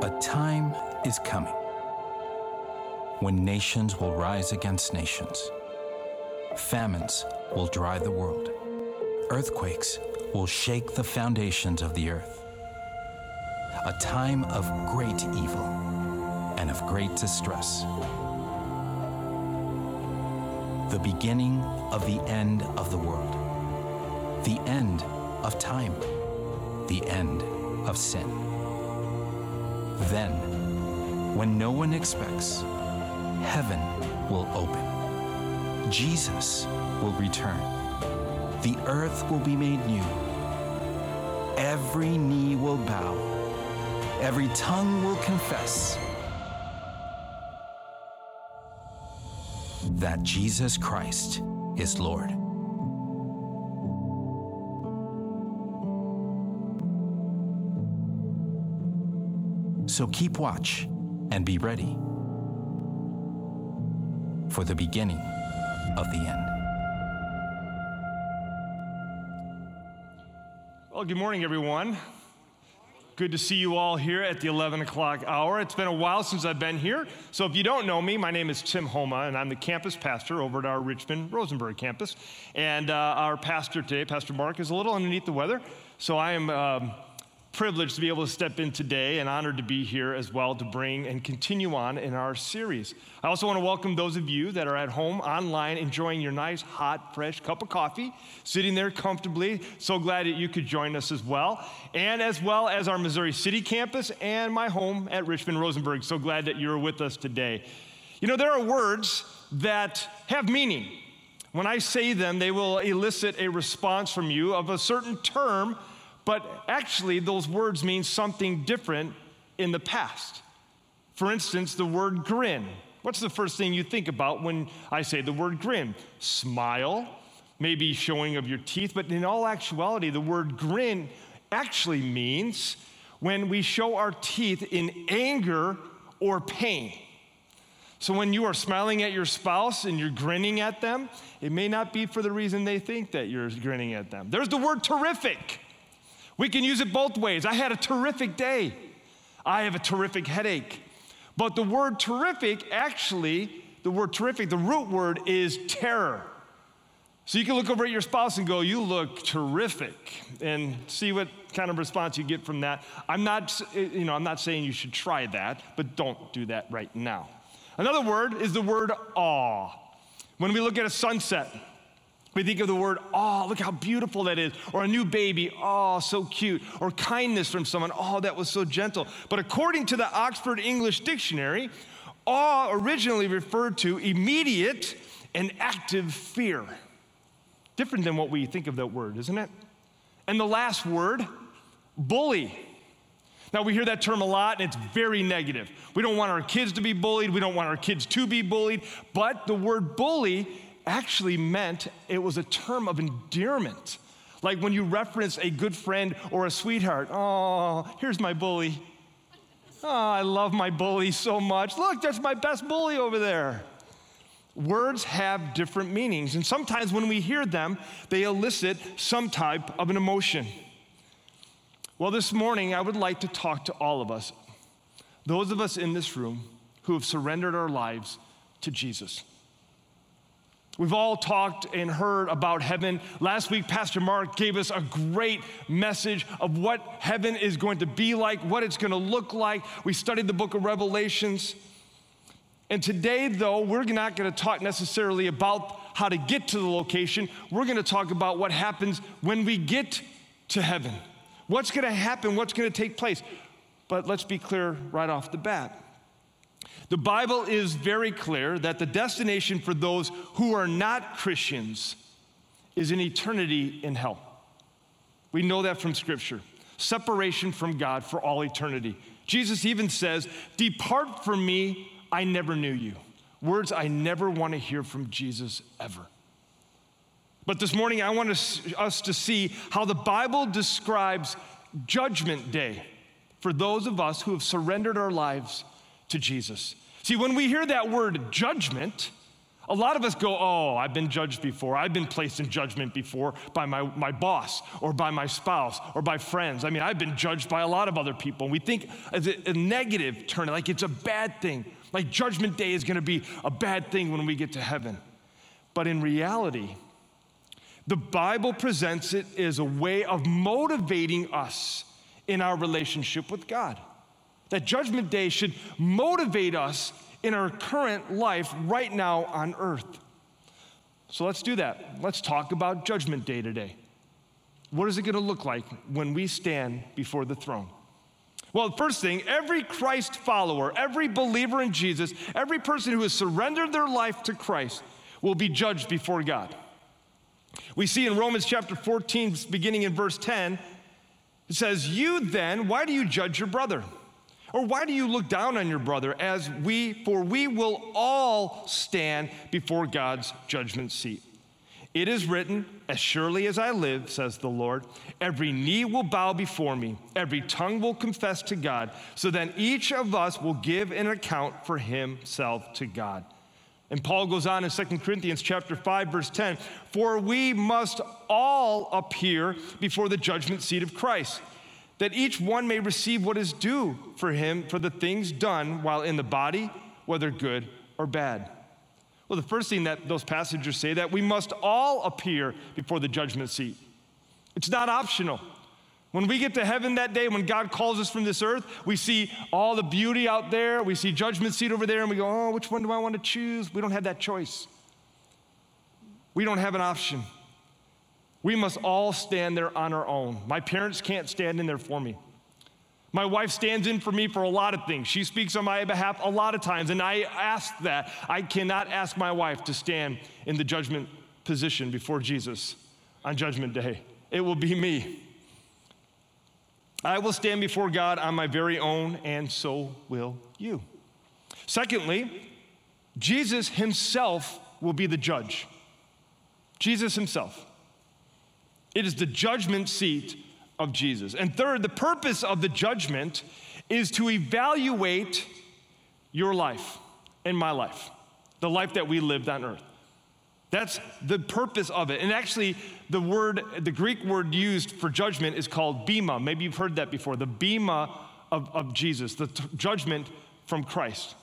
A time is coming when nations will rise against nations, famines will dry the world, earthquakes will shake the foundations of the earth. A time of great evil and of great distress. The beginning of the end of the world, the end of time, the end of sin. Then, when no one expects, heaven will open. Jesus will return. The earth will be made new. Every knee will bow. Every tongue will confess that Jesus Christ is Lord. So keep watch and be ready for the beginning of the end. Well, good morning, everyone. Good to see you all here at the 11 o'clock hour. It's been a while since I've been here. So, if you don't know me, my name is Tim Homa, and I'm the campus pastor over at our Richmond Rosenberg campus. And uh, our pastor today, Pastor Mark, is a little underneath the weather. So, I am. Um, privileged to be able to step in today and honored to be here as well to bring and continue on in our series. I also want to welcome those of you that are at home online enjoying your nice, hot, fresh cup of coffee, sitting there comfortably. So glad that you could join us as well. And as well as our Missouri City campus and my home at Richmond Rosenberg. So glad that you're with us today. You know, there are words that have meaning. When I say them, they will elicit a response from you of a certain term but actually, those words mean something different in the past. For instance, the word grin. What's the first thing you think about when I say the word grin? Smile, maybe showing of your teeth, but in all actuality, the word grin actually means when we show our teeth in anger or pain. So when you are smiling at your spouse and you're grinning at them, it may not be for the reason they think that you're grinning at them. There's the word terrific. We can use it both ways. I had a terrific day. I have a terrific headache. But the word terrific, actually, the word terrific, the root word is terror. So you can look over at your spouse and go, You look terrific, and see what kind of response you get from that. I'm not, eh, you know, I'm not saying you should try that, but don't do that right now. Another word is the word awe. When we look at a sunset, we think of the word, oh, look how beautiful that is. Or a new baby, oh, so cute. Or kindness from someone, oh, that was so gentle. But according to the Oxford English Dictionary, awe originally referred to immediate and active fear. Different than what we think of that word, isn't it? And the last word, bully. Now, we hear that term a lot, and it's very negative. We don't want our kids to be bullied. We don't want our kids to be bullied. But the word bully actually meant it was a term of endearment. Like when you reference a good friend or a sweetheart, oh, here's my bully. Oh, I love my bully so much. Look, that's my best bully over there. Words have different meanings, and sometimes when we hear them, they elicit some type of an emotion. Well, this morning, I would like to talk to all of us, those of us in this room who have surrendered our lives to Jesus. We've all talked and heard about heaven. Last week, Pastor Mark gave us a great message of what heaven is going to be like, what it's going to look like. We studied the book of Revelations. And today, though, we're not going to talk necessarily about how to get to the location. We're going to talk about what happens when we get to heaven. What's going to happen? What's going to take place? But let's be clear right off the bat. The Bible is very clear that the destination for those who are not Christians is an eternity in hell. We know that from Scripture separation from God for all eternity. Jesus even says, Depart from me, I never knew you. Words I never want to hear from Jesus ever. But this morning, I want us to see how the Bible describes Judgment Day for those of us who have surrendered our lives to Jesus. See, when we hear that word judgment, A lot of us go, Oh, I've been judged before. I've been placed in judgment before by my, my boss or by my spouse or by friends. I mean, I've been judged by a lot of other people. And we think as a, a negative turn, like it's a bad thing. Like judgment day is going to be a bad thing when we get to heaven. But in reality, the Bible presents it as a way of motivating us in our relationship with God. That judgment day should motivate us in our current life right now on earth. So let's do that. Let's talk about Judgment Day today. What is it going to look like when we stand before the throne? Well, first thing, every Christ follower, every believer in Jesus, every person who has surrendered their life to Christ will be judged before God. We see in Romans chapter 14, beginning in verse 10, it says, You then, why do you judge your brother? Or why do you look down on your brother as we, for we will all stand before God's judgment seat? It is written, As surely as I live, says the Lord, every knee will bow before me, every tongue will confess to God. So then each of us will give an account for himself to God. And Paul goes on in 2 Corinthians chapter 5 verse 10, "For we must all appear before the judgment seat of Christ." That each one may receive what is due for him for the things done while in the body, whether good or bad. Well, the first thing that those passages say that we must all appear before the judgment seat. It's not optional. When we get to heaven that day, when God calls us from this earth, we see all the beauty out there, we see judgment seat over there, and we go, oh, which one do I want to choose? We don't have that choice. We don't have an option. We must all stand there on our own. My parents can't stand in there for me. My wife stands in for me for a lot of things. She speaks on my behalf a lot of times, and I ask that. I cannot ask my wife to stand in the judgment position before Jesus on Judgment Day. It will be me. I will stand before God on my very own, and so will you. Secondly, Jesus himself will be the judge. Jesus himself. It is the judgment seat of Jesus. And third, the purpose of the judgment is to evaluate your life and my life, the life that we lived on earth. That's the purpose of it. And actually, the word, the Greek word used for judgment is called bema. Maybe you've heard that before. The bema of, of Jesus, the t- judgment from Christ.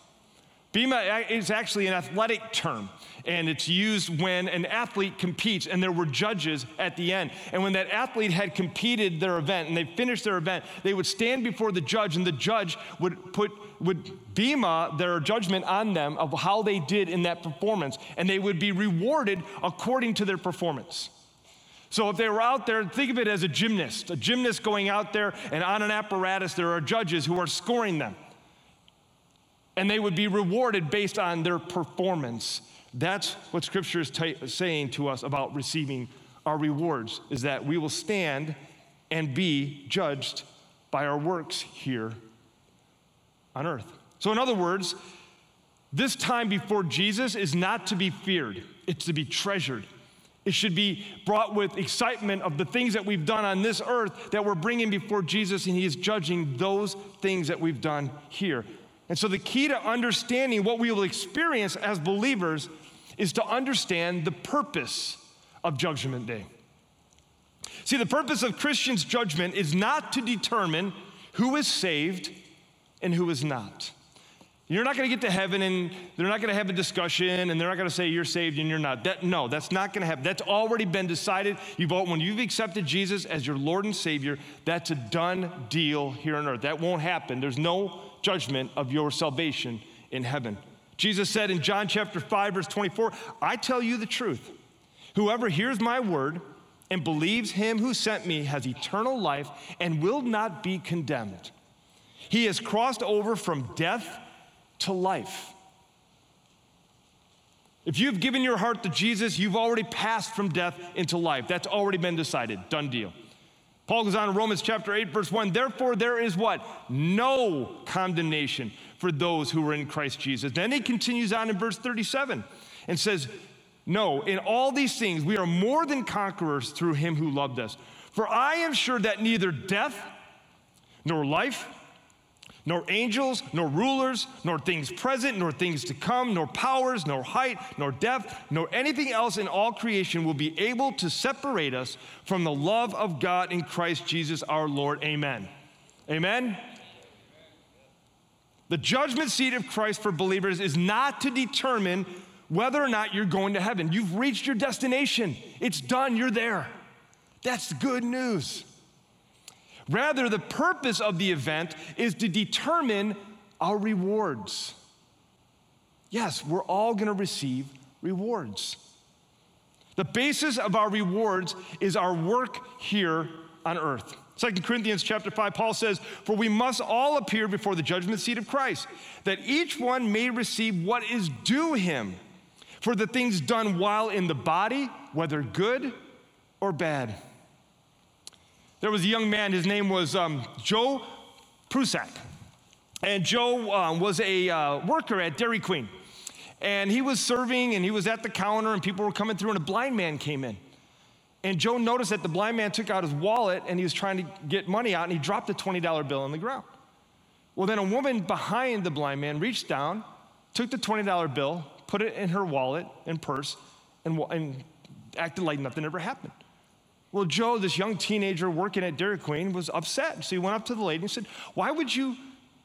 Bema is actually an athletic term, and it's used when an athlete competes and there were judges at the end. And when that athlete had competed their event and they finished their event, they would stand before the judge, and the judge would put would bema their judgment on them of how they did in that performance, and they would be rewarded according to their performance. So if they were out there, think of it as a gymnast, a gymnast going out there, and on an apparatus, there are judges who are scoring them and they would be rewarded based on their performance. That's what Scripture is t- saying to us about receiving our rewards, is that we will stand and be judged by our works here on earth. So, in other words, this time before Jesus is not to be feared, it's to be treasured. It should be brought with excitement of the things that we've done on this earth that we're bringing before Jesus, and He is judging those things that we've done here. And so, the key to understanding what we will experience as believers is to understand the purpose of Judgment Day. See, the purpose of Christians' judgment is not to determine who is saved and who is not. You're not going to get to heaven and they're not going to have a discussion and they're not going to say you're saved and you're not. That, no, that's not going to happen. That's already been decided. You've, when you've accepted Jesus as your Lord and Savior, that's a done deal here on earth. That won't happen. There's no judgment of your salvation in heaven. Jesus said in John chapter 5, verse 24, I tell you the truth. Whoever hears my word and believes him who sent me has eternal life and will not be condemned. He has crossed over from death to life. If you've given your heart to Jesus, you've already passed from death into life. That's already been decided. Done deal. Paul goes on in Romans chapter 8, verse 1 Therefore, there is what? No condemnation for those who are in Christ Jesus. Then he continues on in verse 37 and says, No, in all these things we are more than conquerors through him who loved us. For I am sure that neither death, nor life, nor angels, nor rulers, nor things present, nor things to come, nor powers, nor height, nor depth, nor anything else in all creation will be able to separate us from the love of God in Christ Jesus our Lord. Amen. Amen. The judgment seat of Christ for believers is not to determine whether or not you're going to heaven. You've reached your destination, it's done, you're there. That's good news. Rather, the purpose of the event is to determine our rewards. Yes, we're all going to receive rewards. The basis of our rewards is our work here on earth. 2 Corinthians chapter 5, Paul says, For we must all appear before the judgment seat of Christ, that each one may receive what is due him for the things done while in the body, whether good or bad. There was a young man, his name was um, Joe Prusak. And Joe um, was a uh, worker at Dairy Queen. And he was serving and he was at the counter, and people were coming through, and a blind man came in. And Joe noticed that the blind man took out his wallet and he was trying to get money out, and he dropped a $20 bill on the ground. Well, then a woman behind the blind man reached down, took the $20 bill, put it in her wallet and purse, and, and acted like nothing ever happened. Well, Joe, this young teenager working at Dairy Queen, was upset. So he went up to the lady and said, Why would you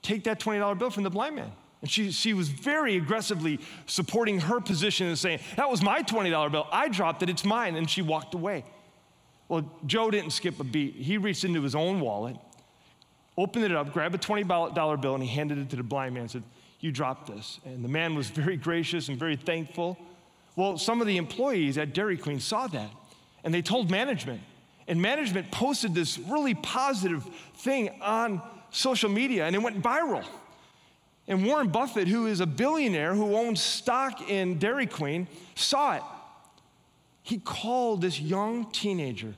take that $20 bill from the blind man? And she, she was very aggressively supporting her position and saying, That was my $20 bill. I dropped it, it's mine. And she walked away. Well, Joe didn't skip a beat. He reached into his own wallet, opened it up, grabbed a $20 bill, and he handed it to the blind man and said, You dropped this. And the man was very gracious and very thankful. Well, some of the employees at Dairy Queen saw that and they told management. And management posted this really positive thing on social media, and it went viral. And Warren Buffett, who is a billionaire who owns stock in Dairy Queen, saw it. He called this young teenager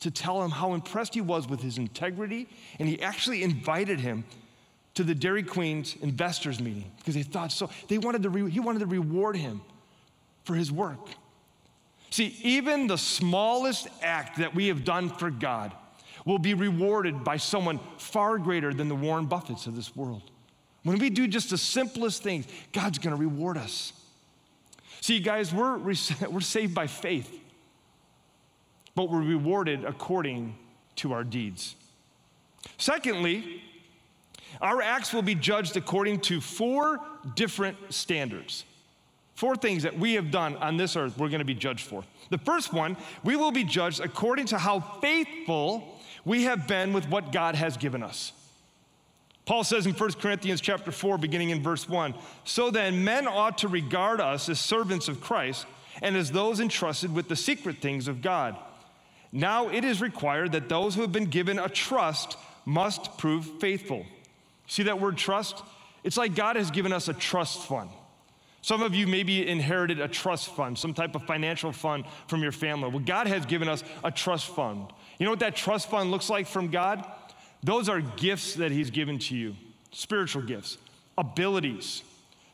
to tell him how impressed he was with his integrity, and he actually invited him to the Dairy Queen's investors meeting because they thought so. They wanted to re- he wanted to reward him for his work. See, even the smallest act that we have done for God will be rewarded by someone far greater than the Warren Buffetts of this world. When we do just the simplest things, God's gonna reward us. See, guys, we're, we're saved by faith, but we're rewarded according to our deeds. Secondly, our acts will be judged according to four different standards. Four things that we have done on this earth, we're going to be judged for. The first one, we will be judged according to how faithful we have been with what God has given us. Paul says in 1 Corinthians chapter 4 beginning in verse 1, so then men ought to regard us as servants of Christ and as those entrusted with the secret things of God. Now it is required that those who have been given a trust must prove faithful. See that word trust? It's like God has given us a trust fund. Some of you maybe inherited a trust fund, some type of financial fund from your family. Well, God has given us a trust fund. You know what that trust fund looks like from God? Those are gifts that He's given to you spiritual gifts, abilities,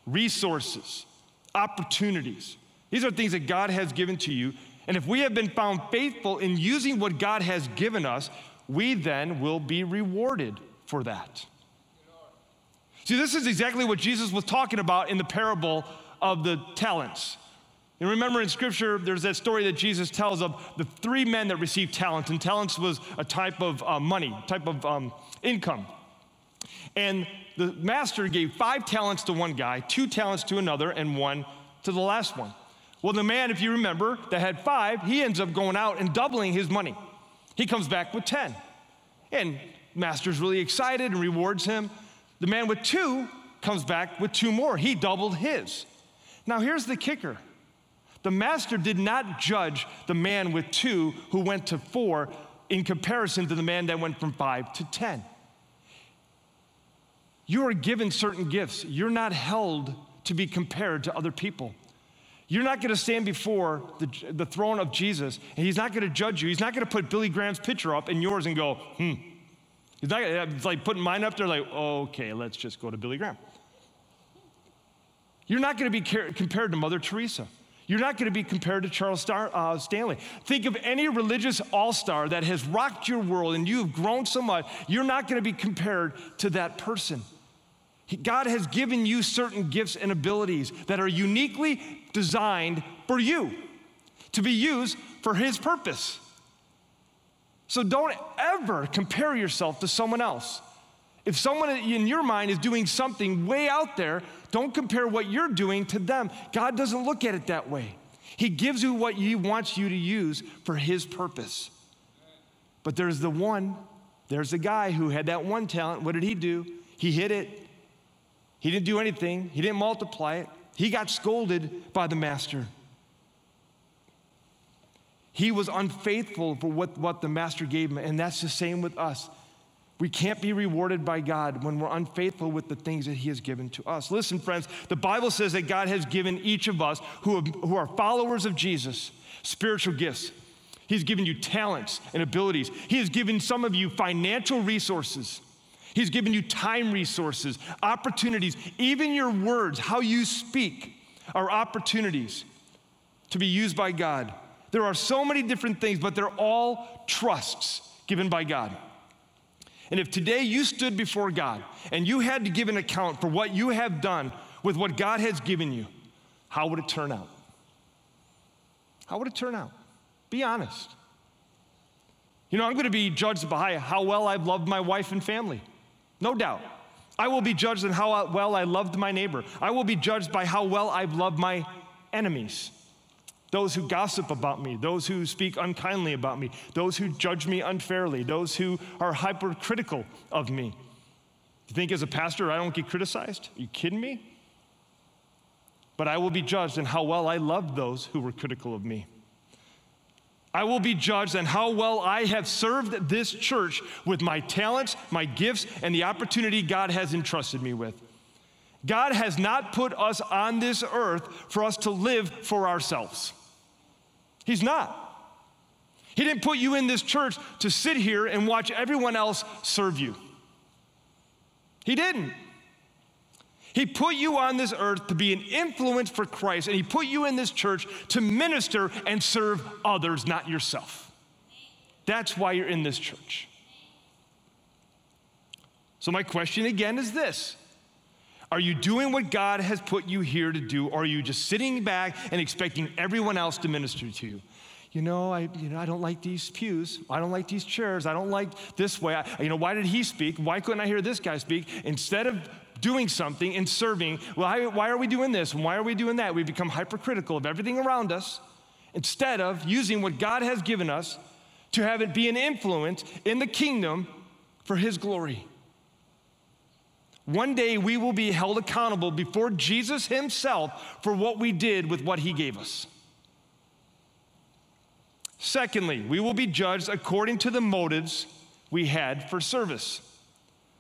resources, opportunities. These are things that God has given to you. And if we have been found faithful in using what God has given us, we then will be rewarded for that. See, this is exactly what Jesus was talking about in the parable of the talents. And remember in scripture, there's that story that Jesus tells of the three men that received talents, and talents was a type of uh, money, type of um, income. And the master gave five talents to one guy, two talents to another, and one to the last one. Well, the man, if you remember, that had five, he ends up going out and doubling his money. He comes back with 10. And master's really excited and rewards him. The man with two comes back with two more. He doubled his. Now, here's the kicker the master did not judge the man with two who went to four in comparison to the man that went from five to 10. You are given certain gifts, you're not held to be compared to other people. You're not going to stand before the, the throne of Jesus, and He's not going to judge you. He's not going to put Billy Graham's picture up and yours and go, hmm, it's, not, it's like putting mine up there, like, okay, let's just go to Billy Graham. You're not going to be compared to Mother Teresa. You're not going to be compared to Charles Star, uh, Stanley. Think of any religious all star that has rocked your world and you have grown so much, you're not going to be compared to that person. God has given you certain gifts and abilities that are uniquely designed for you to be used for His purpose. So don't ever compare yourself to someone else. If someone in your mind is doing something way out there, don't compare what you're doing to them. God doesn't look at it that way. He gives you what He wants you to use for His purpose. But there's the one, there's the guy who had that one talent. What did he do? He hid it. He didn't do anything, he didn't multiply it. He got scolded by the master. He was unfaithful for what, what the master gave him, and that's the same with us. We can't be rewarded by God when we're unfaithful with the things that He has given to us. Listen, friends, the Bible says that God has given each of us who, who are followers of Jesus spiritual gifts. He's given you talents and abilities. He has given some of you financial resources. He's given you time resources, opportunities, even your words, how you speak are opportunities to be used by God. There are so many different things, but they're all trusts given by God. And if today you stood before God and you had to give an account for what you have done with what God has given you, how would it turn out? How would it turn out? Be honest. You know, I'm going to be judged by how well I've loved my wife and family. No doubt. I will be judged on how well I loved my neighbor. I will be judged by how well I've loved my enemies those who gossip about me, those who speak unkindly about me, those who judge me unfairly, those who are hypercritical of me. You think as a pastor I don't get criticized? Are you kidding me? But I will be judged on how well I loved those who were critical of me. I will be judged on how well I have served this church with my talents, my gifts, and the opportunity God has entrusted me with. God has not put us on this earth for us to live for ourselves. He's not. He didn't put you in this church to sit here and watch everyone else serve you. He didn't. He put you on this earth to be an influence for Christ, and He put you in this church to minister and serve others, not yourself. That's why you're in this church. So, my question again is this are you doing what God has put you here to do, or are you just sitting back and expecting everyone else to minister to you? You know, I, you know, I don't like these pews. I don't like these chairs. I don't like this way. I, you know, why did he speak? Why couldn't I hear this guy speak? Instead of doing something and serving, well, why are we doing this? Why are we doing that? We become hypercritical of everything around us instead of using what God has given us to have it be an influence in the kingdom for his glory. One day we will be held accountable before Jesus himself for what we did with what he gave us. Secondly, we will be judged according to the motives we had for service.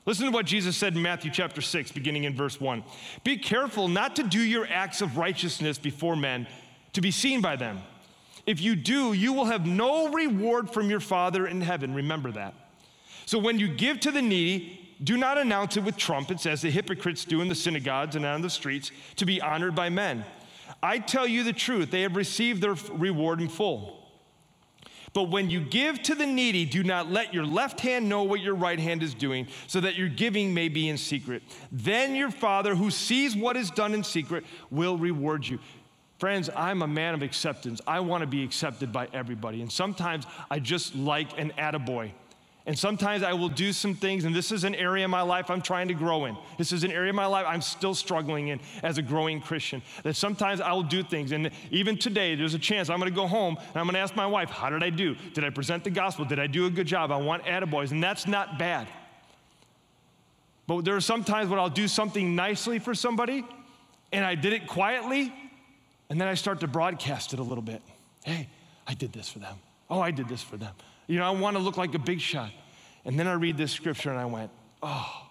Listen to what Jesus said in Matthew chapter 6, beginning in verse 1. Be careful not to do your acts of righteousness before men to be seen by them. If you do, you will have no reward from your Father in heaven. Remember that. So when you give to the needy, do not announce it with trumpets, as the hypocrites do in the synagogues and on the streets, to be honored by men. I tell you the truth, they have received their reward in full. But when you give to the needy, do not let your left hand know what your right hand is doing, so that your giving may be in secret. Then your Father, who sees what is done in secret, will reward you. Friends, I'm a man of acceptance. I want to be accepted by everybody. And sometimes I just like an attaboy. And sometimes I will do some things, and this is an area of my life I'm trying to grow in. This is an area of my life I'm still struggling in as a growing Christian. That sometimes I will do things, and even today, there's a chance I'm gonna go home and I'm gonna ask my wife, How did I do? Did I present the gospel? Did I do a good job? I want attaboys, and that's not bad. But there are sometimes when I'll do something nicely for somebody, and I did it quietly, and then I start to broadcast it a little bit. Hey, I did this for them. Oh, I did this for them. You know, I want to look like a big shot. And then I read this scripture and I went, oh,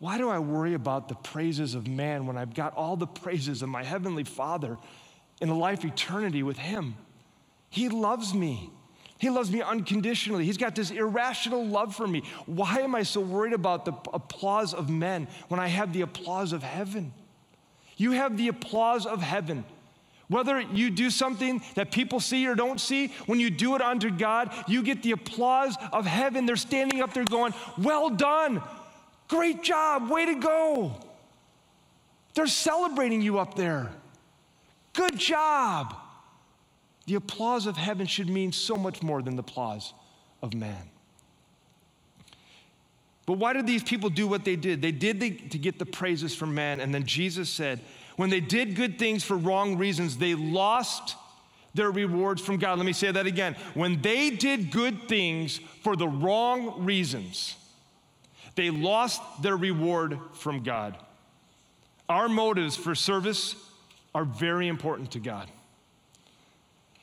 why do I worry about the praises of man when I've got all the praises of my Heavenly Father in a life eternity with Him? He loves me. He loves me unconditionally. He's got this irrational love for me. Why am I so worried about the applause of men when I have the applause of heaven? You have the applause of heaven. Whether you do something that people see or don't see, when you do it unto God, you get the applause of heaven. They're standing up there going, Well done. Great job, way to go. They're celebrating you up there. Good job. The applause of heaven should mean so much more than the applause of man. But why did these people do what they did? They did the, to get the praises from man. And then Jesus said, when they did good things for wrong reasons, they lost their rewards from God. Let me say that again. When they did good things for the wrong reasons, they lost their reward from God. Our motives for service are very important to God.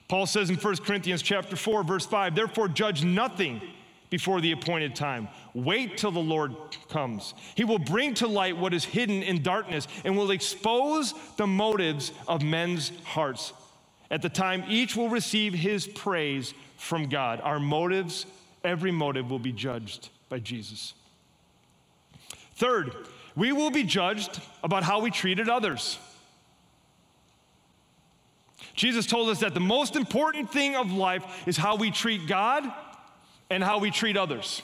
Paul says in 1 Corinthians chapter 4 verse 5, therefore judge nothing before the appointed time. Wait till the Lord comes. He will bring to light what is hidden in darkness and will expose the motives of men's hearts. At the time, each will receive his praise from God. Our motives, every motive, will be judged by Jesus. Third, we will be judged about how we treated others. Jesus told us that the most important thing of life is how we treat God and how we treat others.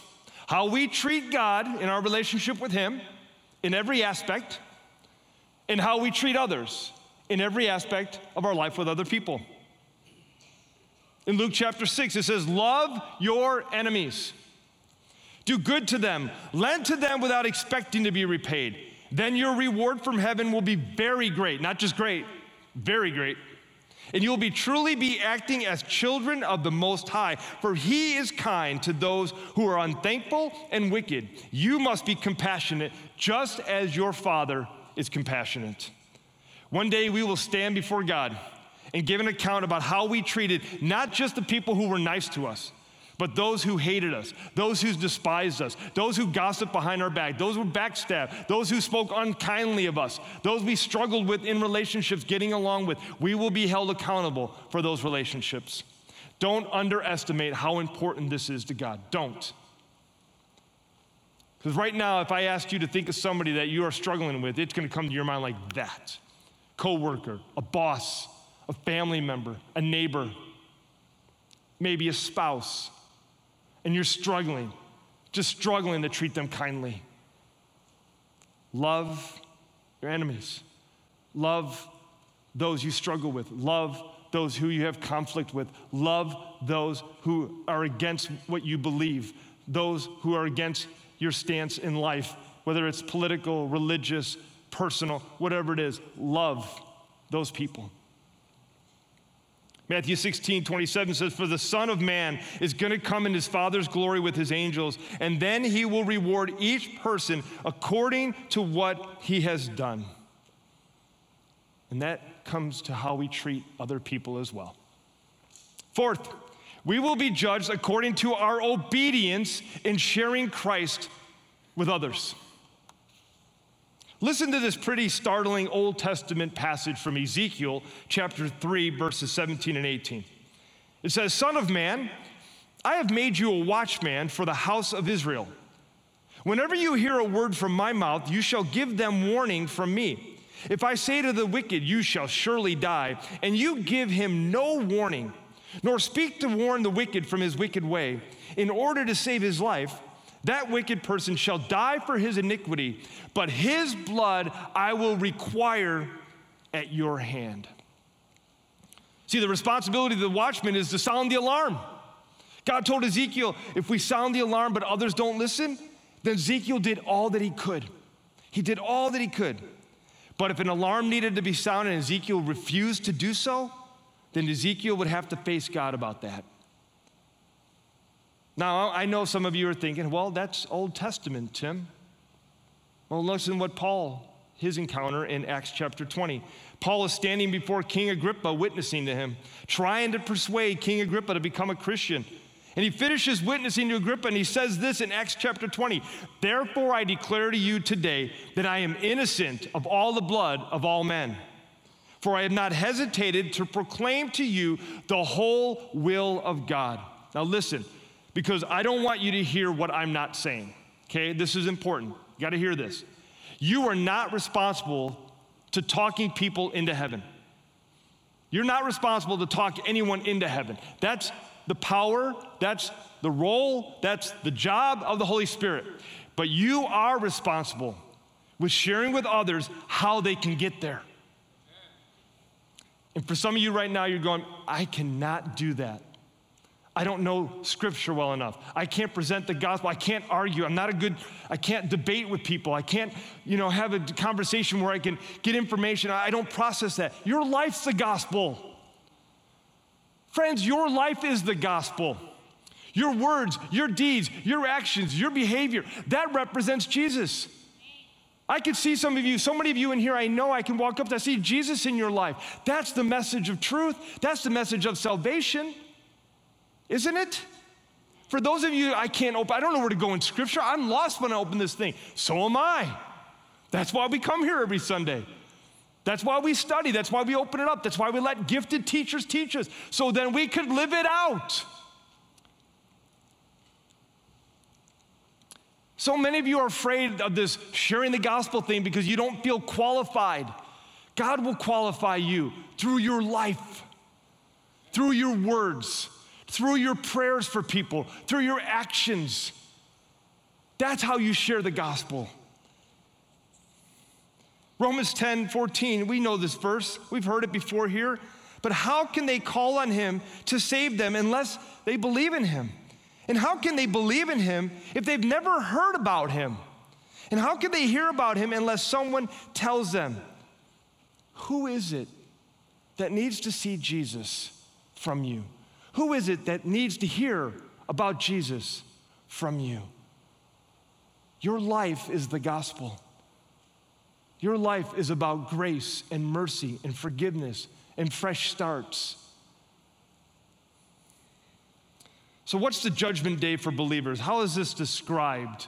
How we treat God in our relationship with Him in every aspect, and how we treat others in every aspect of our life with other people. In Luke chapter 6, it says, Love your enemies. Do good to them. Lend to them without expecting to be repaid. Then your reward from heaven will be very great. Not just great, very great and you will be truly be acting as children of the Most High, for He is kind to those who are unthankful and wicked. You must be compassionate, just as your Father is compassionate. One day we will stand before God and give an account about how we treated not just the people who were nice to us, but those who hated us, those who despised us, those who gossiped behind our back, those who backstabbed, those who spoke unkindly of us, those we struggled with in relationships getting along with, we will be held accountable for those relationships. Don't underestimate how important this is to God. Don't. Because right now, if I ask you to think of somebody that you are struggling with, it's going to come to your mind like that coworker, a boss, a family member, a neighbor, maybe a spouse, and you're struggling, just struggling to treat them kindly. Love your enemies. Love those you struggle with. Love those who you have conflict with. Love those who are against what you believe, those who are against your stance in life, whether it's political, religious, personal, whatever it is. Love those people. Matthew 16, 27 says, For the Son of Man is going to come in his Father's glory with his angels, and then he will reward each person according to what he has done. And that comes to how we treat other people as well. Fourth, we will be judged according to our obedience in sharing Christ with others. Listen to this pretty startling Old Testament passage from Ezekiel chapter 3, verses 17 and 18. It says, Son of man, I have made you a watchman for the house of Israel. Whenever you hear a word from my mouth, you shall give them warning from me. If I say to the wicked, You shall surely die, and you give him no warning, nor speak to warn the wicked from his wicked way, in order to save his life, that wicked person shall die for his iniquity, but his blood I will require at your hand. See, the responsibility of the watchman is to sound the alarm. God told Ezekiel, if we sound the alarm but others don't listen, then Ezekiel did all that he could. He did all that he could. But if an alarm needed to be sounded and Ezekiel refused to do so, then Ezekiel would have to face God about that. Now, I know some of you are thinking, well, that's Old Testament, Tim. Well, listen what Paul, his encounter in Acts chapter 20. Paul is standing before King Agrippa, witnessing to him, trying to persuade King Agrippa to become a Christian. And he finishes witnessing to Agrippa and he says this in Acts chapter 20 Therefore, I declare to you today that I am innocent of all the blood of all men. For I have not hesitated to proclaim to you the whole will of God. Now, listen, because I don't want you to hear what I'm not saying. Okay, this is important. You got to hear this. You are not responsible to talking people into heaven. You're not responsible to talk anyone into heaven. That's the power, that's the role, that's the job of the Holy Spirit. but you are responsible with sharing with others how they can get there. And for some of you right now, you're going, I cannot do that. I don't know scripture well enough. I can't present the gospel. I can't argue. I'm not a good, I can't debate with people. I can't, you know, have a conversation where I can get information. I don't process that. Your life's the gospel. Friends, your life is the gospel. Your words, your deeds, your actions, your behavior, that represents Jesus. I can see some of you, so many of you in here, I know I can walk up to I see Jesus in your life. That's the message of truth. That's the message of salvation isn't it? For those of you, I can't open, I don't know where to go in scripture. I'm lost when I open this thing. So am I. That's why we come here every Sunday. That's why we study. That's why we open it up. That's why we let gifted teachers teach us, so then we could live it out. So many of you are afraid of this sharing the gospel thing because you don't feel qualified. God will qualify you through your life, through your words through your prayers for people, through your actions. That's how you share the gospel. Romans 10 14, we know this verse, we've heard it before here. But how can they call on him to save them unless they believe in him? And how can they believe in him if they've never heard about him? And how can they hear about him unless someone tells them? Who is it that needs to see Jesus from you? Who is it that needs to hear about Jesus from you? Your life is the gospel. Your life is about grace and mercy and forgiveness and fresh starts. So, what's the judgment day for believers? How is this described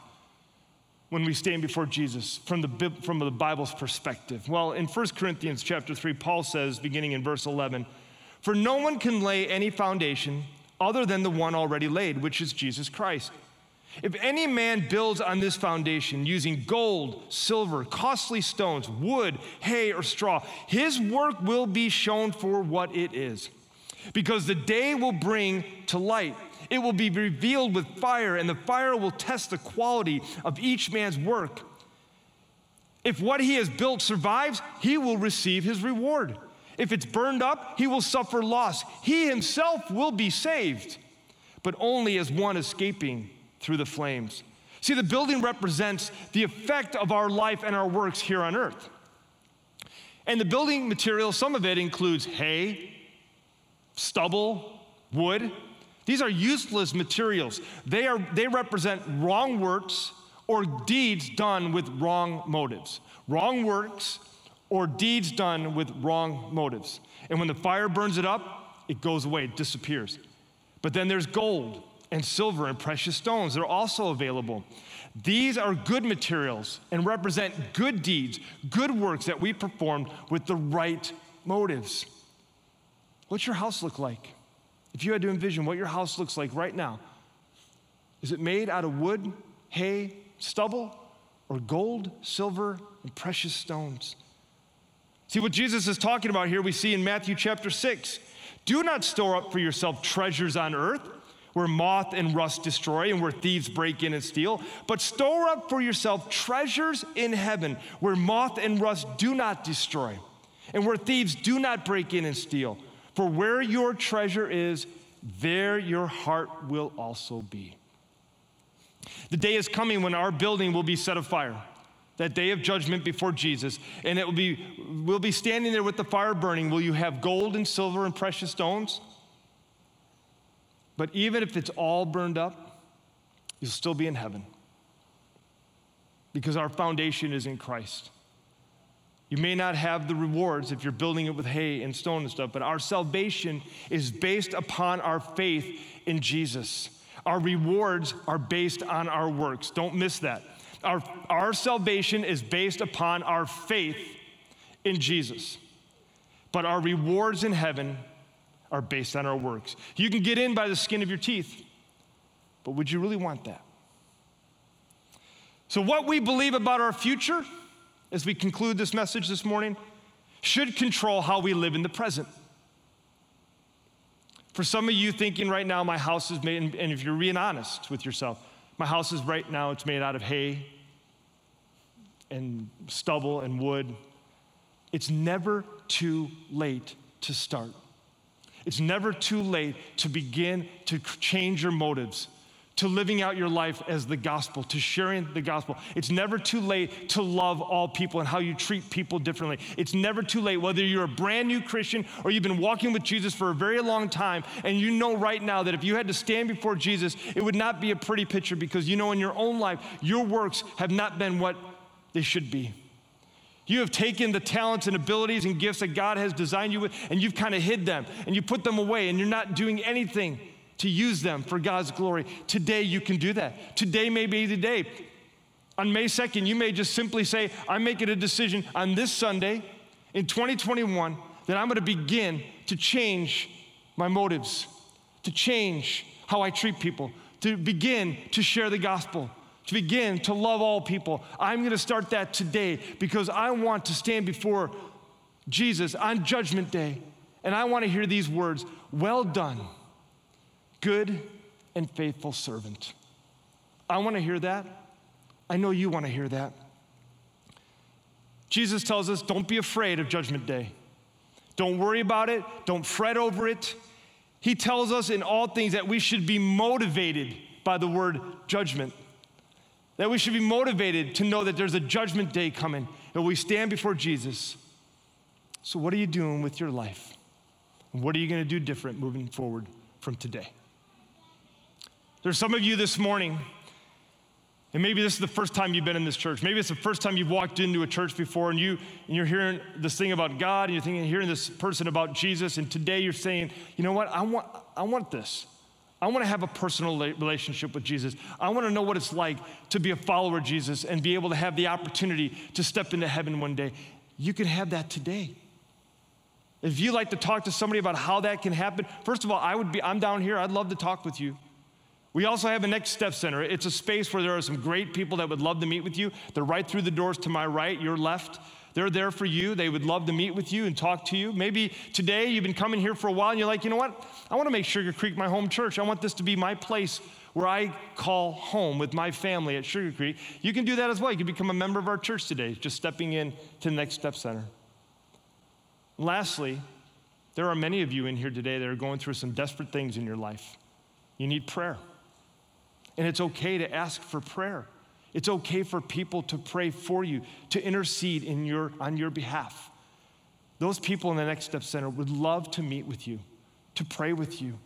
when we stand before Jesus from the, from the Bible's perspective? Well, in 1 Corinthians chapter 3, Paul says, beginning in verse 11, for no one can lay any foundation other than the one already laid, which is Jesus Christ. If any man builds on this foundation using gold, silver, costly stones, wood, hay, or straw, his work will be shown for what it is. Because the day will bring to light. It will be revealed with fire, and the fire will test the quality of each man's work. If what he has built survives, he will receive his reward. If it's burned up, he will suffer loss. He himself will be saved, but only as one escaping through the flames. See, the building represents the effect of our life and our works here on earth. And the building material, some of it includes hay, stubble, wood. These are useless materials. They, are, they represent wrong works or deeds done with wrong motives. Wrong works or deeds done with wrong motives. And when the fire burns it up, it goes away, it disappears. But then there's gold and silver and precious stones. They're also available. These are good materials and represent good deeds, good works that we performed with the right motives. What's your house look like? If you had to envision what your house looks like right now, is it made out of wood, hay, stubble, or gold, silver, and precious stones? See, what Jesus is talking about here, we see in Matthew chapter 6. Do not store up for yourself treasures on earth where moth and rust destroy and where thieves break in and steal, but store up for yourself treasures in heaven where moth and rust do not destroy and where thieves do not break in and steal. For where your treasure is, there your heart will also be. The day is coming when our building will be set afire that day of judgment before Jesus, and it will be, we'll be standing there with the fire burning. Will you have gold and silver and precious stones? But even if it's all burned up, you'll still be in heaven because our foundation is in Christ. You may not have the rewards if you're building it with hay and stone and stuff, but our salvation is based upon our faith in Jesus. Our rewards are based on our works. Don't miss that. Our, our salvation is based upon our faith in Jesus. But our rewards in heaven are based on our works. You can get in by the skin of your teeth, but would you really want that? So, what we believe about our future, as we conclude this message this morning, should control how we live in the present. For some of you thinking right now, my house is made, and if you're being honest with yourself, My house is right now, it's made out of hay and stubble and wood. It's never too late to start. It's never too late to begin to change your motives, to living out your life as the gospel, to sharing the gospel. It's never too late to love all people and how you treat people differently. It's never too late, whether you're a brand new Christian or you've been walking with Jesus for a very long time, and you know right now that if you had to stand before Jesus, it would not be a pretty picture because you know in your own life, your works have not been what they should be. You have taken the talents and abilities and gifts that God has designed you with, and you've kind of hid them and you put them away, and you're not doing anything to use them for God's glory. Today, you can do that. Today may be the day. On May 2nd, you may just simply say, I'm making a decision on this Sunday in 2021 that I'm going to begin to change my motives, to change how I treat people, to begin to share the gospel to begin to love all people. I'm going to start that today because I want to stand before Jesus on Judgment Day and I want to hear these words Well done, good and faithful servant. I want to hear that. I know you want to hear that. Jesus tells us don't be afraid of Judgment Day. Don't worry about it, don't fret over it. He tells us in all things that we should be motivated by the word judgment. That we should be motivated to know that there's a judgment day coming and we stand before Jesus. So, what are you doing with your life? What are you going to do different moving forward from today? There's some of you this morning, and maybe this is the first time you've been in this church. Maybe it's the first time you've walked into a church before and, you, and you're hearing this thing about God and you're thinking, hearing this person about Jesus, and today you're saying, you know what, I want, I want this. I want to have a personal relationship with Jesus. I want to know what it's like to be a follower of Jesus and be able to have the opportunity to step into heaven one day. You can have that today. If you like to talk to somebody about how that can happen, first of all, I would be I'm down here. I'd love to talk with you. We also have a Next Step Center. It's a space where there are some great people that would love to meet with you. They're right through the doors to my right, your left. They're there for you. They would love to meet with you and talk to you. Maybe today you've been coming here for a while and you're like, you know what? I want to make Sugar Creek my home church. I want this to be my place where I call home with my family at Sugar Creek. You can do that as well. You can become a member of our church today, just stepping in to the Next Step Center. Lastly, there are many of you in here today that are going through some desperate things in your life. You need prayer. And it's okay to ask for prayer. It's okay for people to pray for you, to intercede in your, on your behalf. Those people in the Next Step Center would love to meet with you, to pray with you.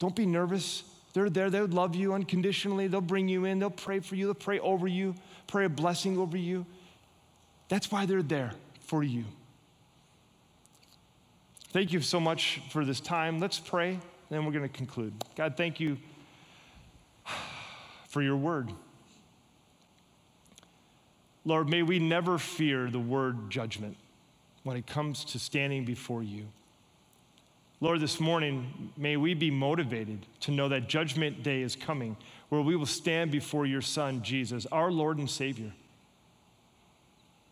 Don't be nervous. They're there. They would love you unconditionally. They'll bring you in. They'll pray for you. They'll pray over you, pray a blessing over you. That's why they're there for you. Thank you so much for this time. Let's pray, then we're going to conclude. God, thank you for your word. Lord, may we never fear the word judgment when it comes to standing before you. Lord, this morning, may we be motivated to know that judgment day is coming where we will stand before your Son, Jesus, our Lord and Savior.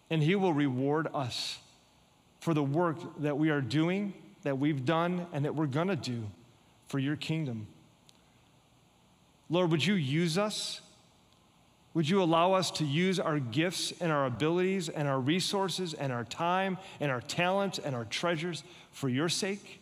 And he will reward us for the work that we are doing, that we've done, and that we're going to do for your kingdom. Lord, would you use us? Would you allow us to use our gifts and our abilities and our resources and our time and our talents and our treasures for your sake?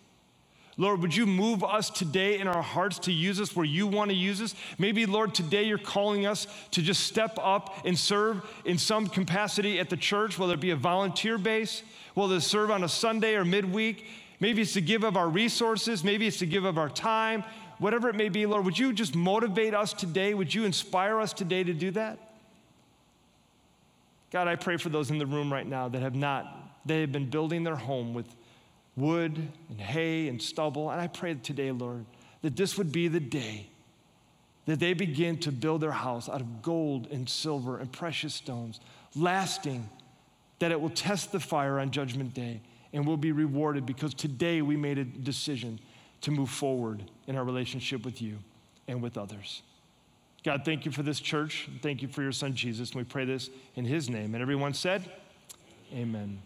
Lord, would you move us today in our hearts to use us where you want to use us? Maybe, Lord, today you're calling us to just step up and serve in some capacity at the church, whether it be a volunteer base, whether it's serve on a Sunday or midweek. Maybe it's to give of our resources, maybe it's to give of our time, whatever it may be, Lord, would you just motivate us today? Would you inspire us today to do that? God, I pray for those in the room right now that have not, they have been building their home with wood and hay and stubble. And I pray today, Lord, that this would be the day that they begin to build their house out of gold and silver and precious stones, lasting, that it will test the fire on Judgment Day and will be rewarded because today we made a decision to move forward in our relationship with you and with others. God, thank you for this church. Thank you for your son Jesus. And we pray this in his name. And everyone said, Amen.